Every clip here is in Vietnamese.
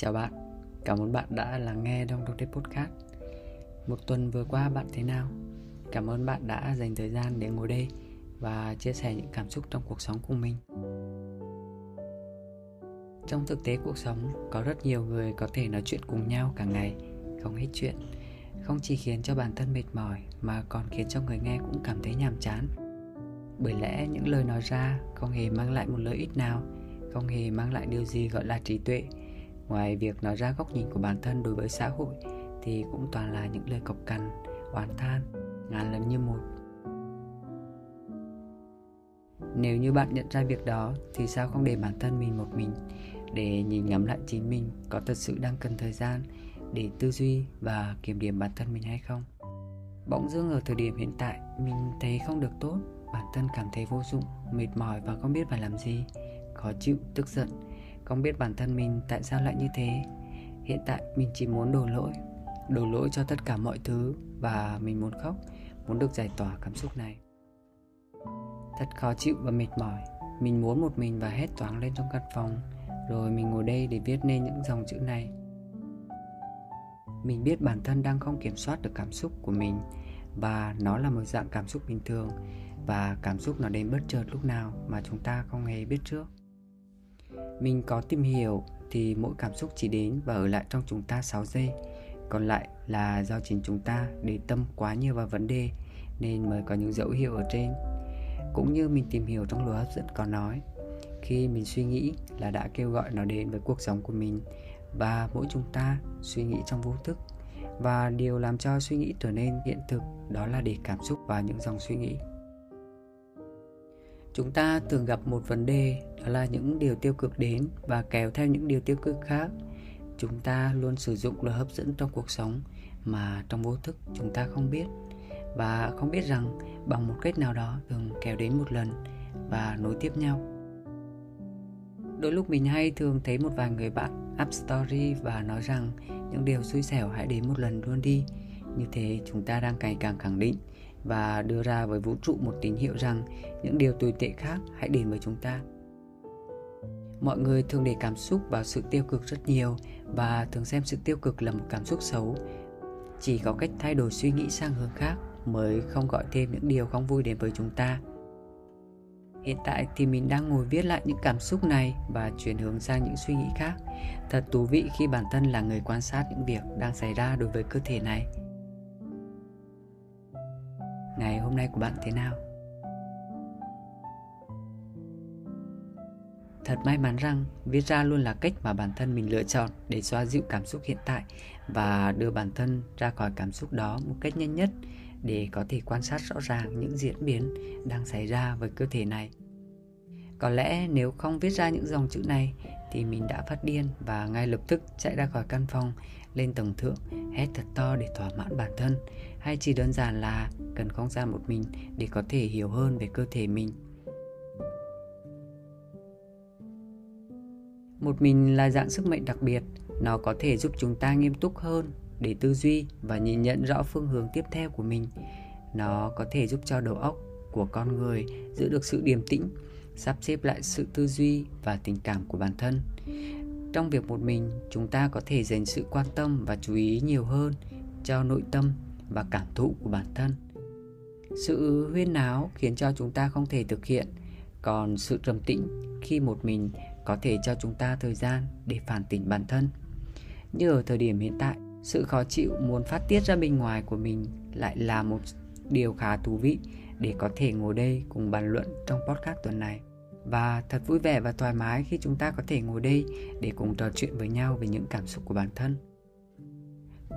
Chào bạn, cảm ơn bạn đã lắng nghe Đông Đông Tết Podcast. Một tuần vừa qua bạn thế nào? Cảm ơn bạn đã dành thời gian để ngồi đây và chia sẻ những cảm xúc trong cuộc sống của mình. Trong thực tế cuộc sống, có rất nhiều người có thể nói chuyện cùng nhau cả ngày, không hết chuyện. Không chỉ khiến cho bản thân mệt mỏi mà còn khiến cho người nghe cũng cảm thấy nhàm chán. Bởi lẽ những lời nói ra không hề mang lại một lợi ích nào không hề mang lại điều gì gọi là trí tuệ ngoài việc nói ra góc nhìn của bản thân đối với xã hội, thì cũng toàn là những lời cộc cằn, oán than, ngàn lần như một. Nếu như bạn nhận ra việc đó, thì sao không để bản thân mình một mình, để nhìn ngắm lại chính mình có thật sự đang cần thời gian để tư duy và kiểm điểm bản thân mình hay không? Bỗng dưng ở thời điểm hiện tại, mình thấy không được tốt, bản thân cảm thấy vô dụng, mệt mỏi và không biết phải làm gì, khó chịu, tức giận không biết bản thân mình tại sao lại như thế. Hiện tại mình chỉ muốn đổ lỗi. Đổ lỗi cho tất cả mọi thứ và mình muốn khóc, muốn được giải tỏa cảm xúc này. Thật khó chịu và mệt mỏi. Mình muốn một mình và hét toáng lên trong căn phòng. Rồi mình ngồi đây để viết nên những dòng chữ này. Mình biết bản thân đang không kiểm soát được cảm xúc của mình và nó là một dạng cảm xúc bình thường và cảm xúc nó đến bất chợt lúc nào mà chúng ta không hề biết trước mình có tìm hiểu thì mỗi cảm xúc chỉ đến và ở lại trong chúng ta 6 giây. Còn lại là do chính chúng ta để tâm quá nhiều vào vấn đề nên mới có những dấu hiệu ở trên. Cũng như mình tìm hiểu trong luật hấp dẫn có nói, khi mình suy nghĩ là đã kêu gọi nó đến với cuộc sống của mình và mỗi chúng ta suy nghĩ trong vô thức. Và điều làm cho suy nghĩ trở nên hiện thực đó là để cảm xúc vào những dòng suy nghĩ chúng ta thường gặp một vấn đề, đó là những điều tiêu cực đến và kéo theo những điều tiêu cực khác. Chúng ta luôn sử dụng luật hấp dẫn trong cuộc sống mà trong vô thức chúng ta không biết. Và không biết rằng bằng một cách nào đó thường kéo đến một lần và nối tiếp nhau. Đôi lúc mình hay thường thấy một vài người bạn up story và nói rằng những điều xui xẻo hãy đến một lần luôn đi. Như thế chúng ta đang ngày càng khẳng định và đưa ra với vũ trụ một tín hiệu rằng những điều tồi tệ khác hãy đến với chúng ta. Mọi người thường để cảm xúc vào sự tiêu cực rất nhiều và thường xem sự tiêu cực là một cảm xúc xấu. Chỉ có cách thay đổi suy nghĩ sang hướng khác mới không gọi thêm những điều không vui đến với chúng ta. Hiện tại thì mình đang ngồi viết lại những cảm xúc này và chuyển hướng sang những suy nghĩ khác. Thật thú vị khi bản thân là người quan sát những việc đang xảy ra đối với cơ thể này ngày hôm nay của bạn thế nào? Thật may mắn rằng viết ra luôn là cách mà bản thân mình lựa chọn để xoa dịu cảm xúc hiện tại và đưa bản thân ra khỏi cảm xúc đó một cách nhanh nhất để có thể quan sát rõ ràng những diễn biến đang xảy ra với cơ thể này. Có lẽ nếu không viết ra những dòng chữ này thì mình đã phát điên và ngay lập tức chạy ra khỏi căn phòng, lên tầng thượng, hét thật to để thỏa mãn bản thân, hay chỉ đơn giản là cần không gian một mình để có thể hiểu hơn về cơ thể mình. Một mình là dạng sức mạnh đặc biệt, nó có thể giúp chúng ta nghiêm túc hơn để tư duy và nhìn nhận rõ phương hướng tiếp theo của mình. Nó có thể giúp cho đầu óc của con người giữ được sự điềm tĩnh sắp xếp lại sự tư duy và tình cảm của bản thân. Trong việc một mình, chúng ta có thể dành sự quan tâm và chú ý nhiều hơn cho nội tâm và cảm thụ của bản thân. Sự huyên náo khiến cho chúng ta không thể thực hiện, còn sự trầm tĩnh khi một mình có thể cho chúng ta thời gian để phản tỉnh bản thân. Như ở thời điểm hiện tại, sự khó chịu muốn phát tiết ra bên ngoài của mình lại là một điều khá thú vị để có thể ngồi đây cùng bàn luận trong podcast tuần này và thật vui vẻ và thoải mái khi chúng ta có thể ngồi đây để cùng trò chuyện với nhau về những cảm xúc của bản thân.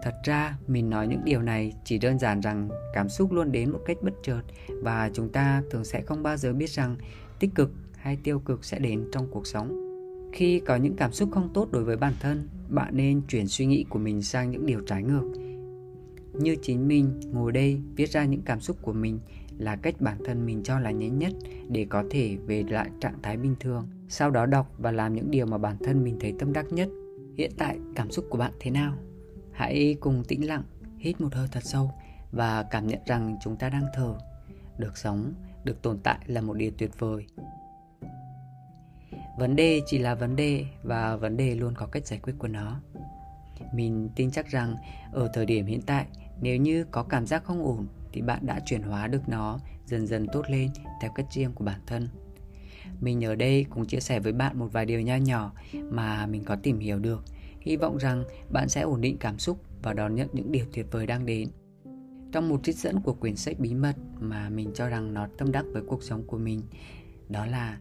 Thật ra, mình nói những điều này chỉ đơn giản rằng cảm xúc luôn đến một cách bất chợt và chúng ta thường sẽ không bao giờ biết rằng tích cực hay tiêu cực sẽ đến trong cuộc sống. Khi có những cảm xúc không tốt đối với bản thân, bạn nên chuyển suy nghĩ của mình sang những điều trái ngược. Như chính mình ngồi đây viết ra những cảm xúc của mình là cách bản thân mình cho là nhanh nhất để có thể về lại trạng thái bình thường, sau đó đọc và làm những điều mà bản thân mình thấy tâm đắc nhất. Hiện tại, cảm xúc của bạn thế nào? Hãy cùng tĩnh lặng, hít một hơi thật sâu và cảm nhận rằng chúng ta đang thở, được sống, được tồn tại là một điều tuyệt vời. Vấn đề chỉ là vấn đề và vấn đề luôn có cách giải quyết của nó. Mình tin chắc rằng ở thời điểm hiện tại, nếu như có cảm giác không ổn thì bạn đã chuyển hóa được nó, dần dần tốt lên theo cách riêng của bản thân. Mình ở đây cũng chia sẻ với bạn một vài điều nho nhỏ mà mình có tìm hiểu được. Hy vọng rằng bạn sẽ ổn định cảm xúc và đón nhận những điều tuyệt vời đang đến. Trong một trích dẫn của quyển sách bí mật mà mình cho rằng nó tâm đắc với cuộc sống của mình, đó là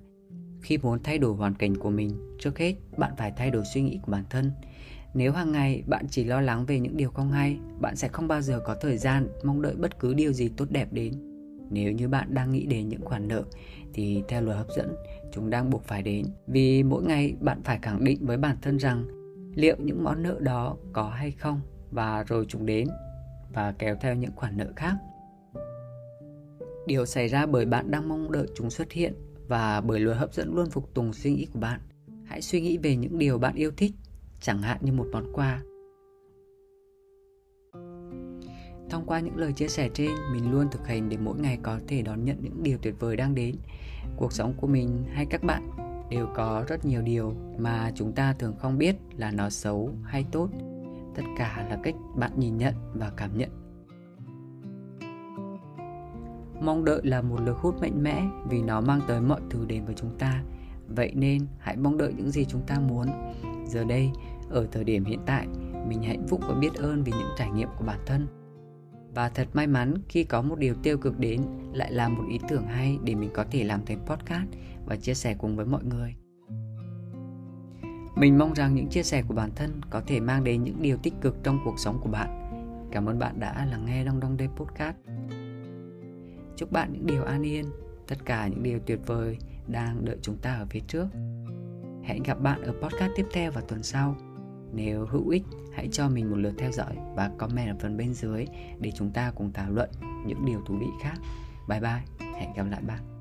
khi muốn thay đổi hoàn cảnh của mình, trước hết bạn phải thay đổi suy nghĩ của bản thân nếu hàng ngày bạn chỉ lo lắng về những điều không hay, bạn sẽ không bao giờ có thời gian mong đợi bất cứ điều gì tốt đẹp đến. Nếu như bạn đang nghĩ đến những khoản nợ, thì theo luật hấp dẫn, chúng đang buộc phải đến. Vì mỗi ngày bạn phải khẳng định với bản thân rằng liệu những món nợ đó có hay không và rồi chúng đến và kéo theo những khoản nợ khác. Điều xảy ra bởi bạn đang mong đợi chúng xuất hiện và bởi luật hấp dẫn luôn phục tùng suy nghĩ của bạn. Hãy suy nghĩ về những điều bạn yêu thích chẳng hạn như một món quà. Thông qua những lời chia sẻ trên, mình luôn thực hành để mỗi ngày có thể đón nhận những điều tuyệt vời đang đến. Cuộc sống của mình hay các bạn đều có rất nhiều điều mà chúng ta thường không biết là nó xấu hay tốt. Tất cả là cách bạn nhìn nhận và cảm nhận. Mong đợi là một lực hút mạnh mẽ vì nó mang tới mọi thứ đến với chúng ta. Vậy nên hãy mong đợi những gì chúng ta muốn. Giờ đây ở thời điểm hiện tại, mình hạnh phúc và biết ơn vì những trải nghiệm của bản thân. Và thật may mắn khi có một điều tiêu cực đến, lại là một ý tưởng hay để mình có thể làm thành podcast và chia sẻ cùng với mọi người. Mình mong rằng những chia sẻ của bản thân có thể mang đến những điều tích cực trong cuộc sống của bạn. Cảm ơn bạn đã lắng nghe Đông Đông Day Podcast. Chúc bạn những điều an yên, tất cả những điều tuyệt vời đang đợi chúng ta ở phía trước. Hẹn gặp bạn ở podcast tiếp theo vào tuần sau nếu hữu ích, hãy cho mình một lượt theo dõi và comment ở phần bên dưới để chúng ta cùng thảo luận những điều thú vị khác. Bye bye, hẹn gặp lại bạn.